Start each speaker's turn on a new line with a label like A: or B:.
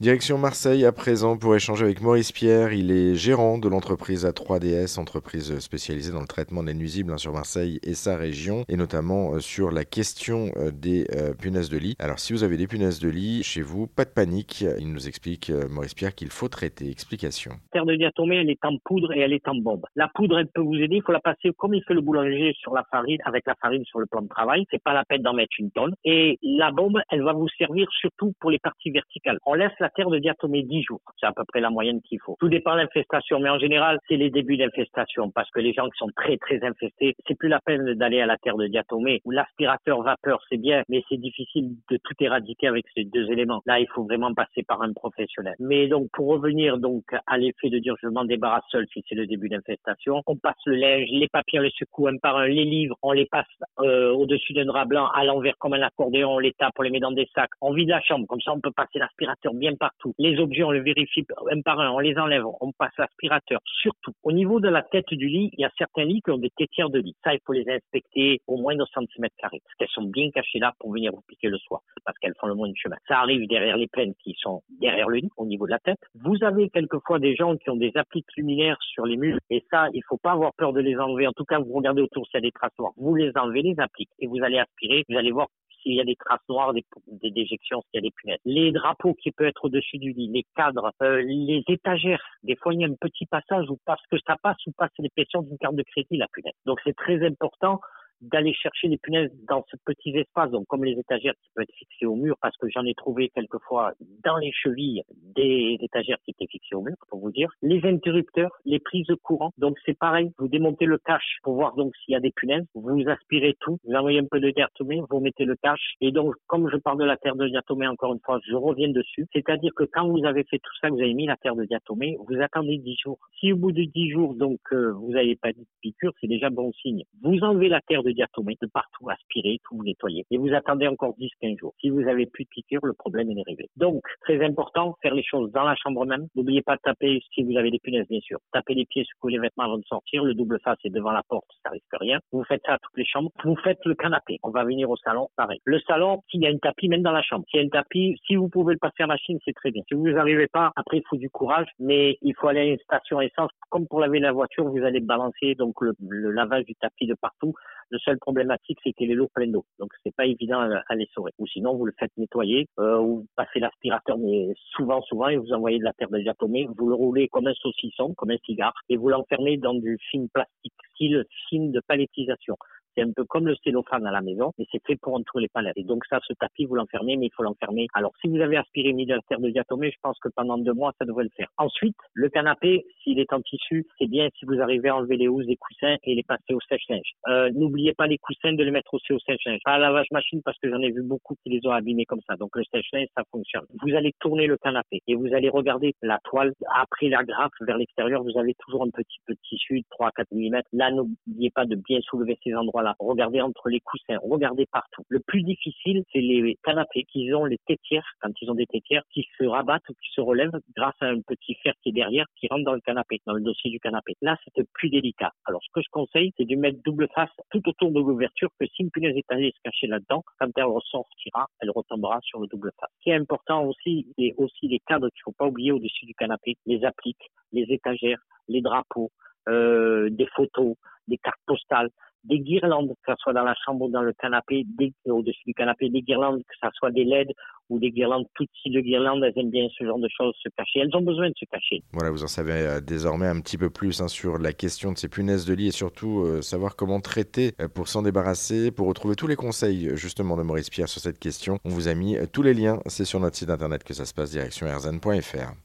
A: Direction Marseille à présent pour échanger avec Maurice Pierre. Il est gérant de l'entreprise A3DS, entreprise spécialisée dans le traitement des nuisibles hein, sur Marseille et sa région, et notamment euh, sur la question euh, des euh, punaises de lit. Alors si vous avez des punaises de lit chez vous, pas de panique. Il nous explique, Maurice Pierre, qu'il faut traiter. Explication.
B: La terre de diatomée, elle est en poudre et elle est en bombe. La poudre, elle peut vous aider. Il faut la passer comme il fait le boulanger sur la farine, avec la farine sur le plan de travail. C'est pas la peine d'en mettre une tonne. Et la bombe, elle va vous servir surtout pour les parties verticales. On laisse la terre de diatomée 10 jours. C'est à peu près la moyenne qu'il faut. Tout dépend de l'infestation, mais en général, c'est les débuts d'infestation parce que les gens qui sont très très infestés, c'est plus la peine d'aller à la terre de diatomée ou l'aspirateur vapeur, c'est bien, mais c'est difficile de tout éradiquer avec ces deux éléments. Là, il faut vraiment passer par un professionnel. Mais donc, pour revenir donc à l'effet de dire je m'en débarrasse seul si c'est le début d'infestation, on passe le linge, les papiers, on les secoue un par un, les livres, on les passe euh, au-dessus d'un drap blanc à l'envers comme un accordéon, on les tape, on les met dans des sacs, on vide la chambre, comme ça on peut passer l'aspirateur bien partout les objets, on les vérifie un par un, on les enlève, on passe l'aspirateur. Surtout, au niveau de la tête du lit, il y a certains lits qui ont des tétières de lit. Ça, il faut les inspecter au moins de centimètres carrés, parce qu'elles sont bien cachées là pour venir vous piquer le soir, parce qu'elles font le moins de chemin. Ça arrive derrière les plaines qui sont derrière le lit, au niveau de la tête. Vous avez quelquefois des gens qui ont des appliques luminaires sur les murs, et ça, il faut pas avoir peur de les enlever. En tout cas, vous regardez autour s'il y a des traces noires. Vous les enlevez, les appliques, et vous allez aspirer, vous allez voir s'il y a des traces noires, des, déjections, s'il y a des punaises. Les drapeaux qui peuvent être au-dessus du lit, les cadres, euh, les étagères. Des fois, il y a un petit passage où parce que ça passe ou passe l'épaisseur d'une carte de crédit, la punaise. Donc, c'est très important d'aller chercher les punaises dans ce petit espace, donc comme les étagères qui peuvent être fixées au mur, parce que j'en ai trouvé quelquefois dans les chevilles des étagères qui étaient fixées au mur, pour vous dire. Les interrupteurs, les prises de courant, donc c'est pareil, vous démontez le cache pour voir donc s'il y a des punaises, vous aspirez tout, vous envoyez un peu de diatomée, vous mettez le cache, et donc comme je parle de la terre de diatomée encore une fois, je reviens dessus, c'est-à-dire que quand vous avez fait tout ça, vous avez mis la terre de diatomée, vous attendez 10 jours. Si au bout de 10 jours, donc euh, vous n'avez pas de piqûre, c'est déjà bon signe. Vous enlevez la terre de diatomée, de partout aspirer, tout nettoyer. Et vous attendez encore 10-15 jours. Si vous avez plus de piqûres, le problème est arrivé. Donc, très important, faire les choses dans la chambre même. N'oubliez pas de taper, si vous avez des punaises, bien sûr. Tapez les pieds, secouez les vêtements avant de sortir. Le double face est devant la porte, ça risque rien. Vous faites ça à toutes les chambres. Vous faites le canapé. On va venir au salon, pareil. Le salon, s'il y a un tapis, même dans la chambre. S'il y a un tapis, si vous pouvez le passer à machine, c'est très bien. Si vous n'arrivez pas, après, il faut du courage, mais il faut aller à une station essence. Comme pour laver la voiture, vous allez balancer donc le, le lavage du tapis de partout. Le seul problématique, c'est que les lots prennent d'eau. Donc, c'est pas évident à, les sauver. Ou sinon, vous le faites nettoyer, euh, ou passez l'aspirateur, mais souvent, et vous envoyez de la terre de diatomée, vous le roulez comme un saucisson, comme un cigare, et vous l'enfermez dans du film plastique, style film de palettisation. C'est un peu comme le cellophane à la maison, mais c'est fait pour entourer les palettes. Et donc ça, ce tapis, vous l'enfermez, mais il faut l'enfermer. Alors si vous avez aspiré la terre de diatomée, je pense que pendant deux mois, ça devrait le faire. Ensuite, le canapé, s'il est en tissu, c'est bien si vous arrivez à enlever les housses des coussins et les passer au sèche-linge. Euh, N'oubliez pas les coussins de les mettre aussi au sèche-linge. Pas à la lavage machine parce que j'en ai vu beaucoup qui les ont abîmés comme ça. Donc le sèche-linge, ça fonctionne. Vous allez tourner le canapé et vous allez regarder la toile après la graffe vers l'extérieur. Vous avez toujours un petit peu de tissu de 3 à 4 mm. Là, n'oubliez pas de bien soulever ces endroits Regardez entre les coussins, regardez partout. Le plus difficile, c'est les canapés qui ont les quand ils ont des tétières, qui se rabattent ou qui se relèvent grâce à un petit fer qui est derrière, qui rentre dans le canapé, dans le dossier du canapé. Là, c'est plus délicat. Alors, ce que je conseille, c'est de mettre double face tout autour de l'ouverture, que si une punaise est allée se cacher là-dedans, quand elle ressortira, elle retombera sur le double face. Ce qui est important aussi, c'est aussi les cadres qu'il faut pas oublier au-dessus du canapé, les appliques, les étagères, les drapeaux, euh, des photos, des cartes postales, des guirlandes, que ce soit dans la chambre ou dans le canapé, au-dessus du canapé, des guirlandes, que ce soit des LED ou des guirlandes, toutes de guirlandes, elles aiment bien ce genre de choses se cacher. Elles ont besoin de se cacher.
A: Voilà, vous en savez euh, désormais un petit peu plus hein, sur la question de ces punaises de lit et surtout euh, savoir comment traiter euh, pour s'en débarrasser. Pour retrouver tous les conseils justement de Maurice Pierre sur cette question, on vous a mis tous les liens. C'est sur notre site internet que ça se passe, direction erzan.fr.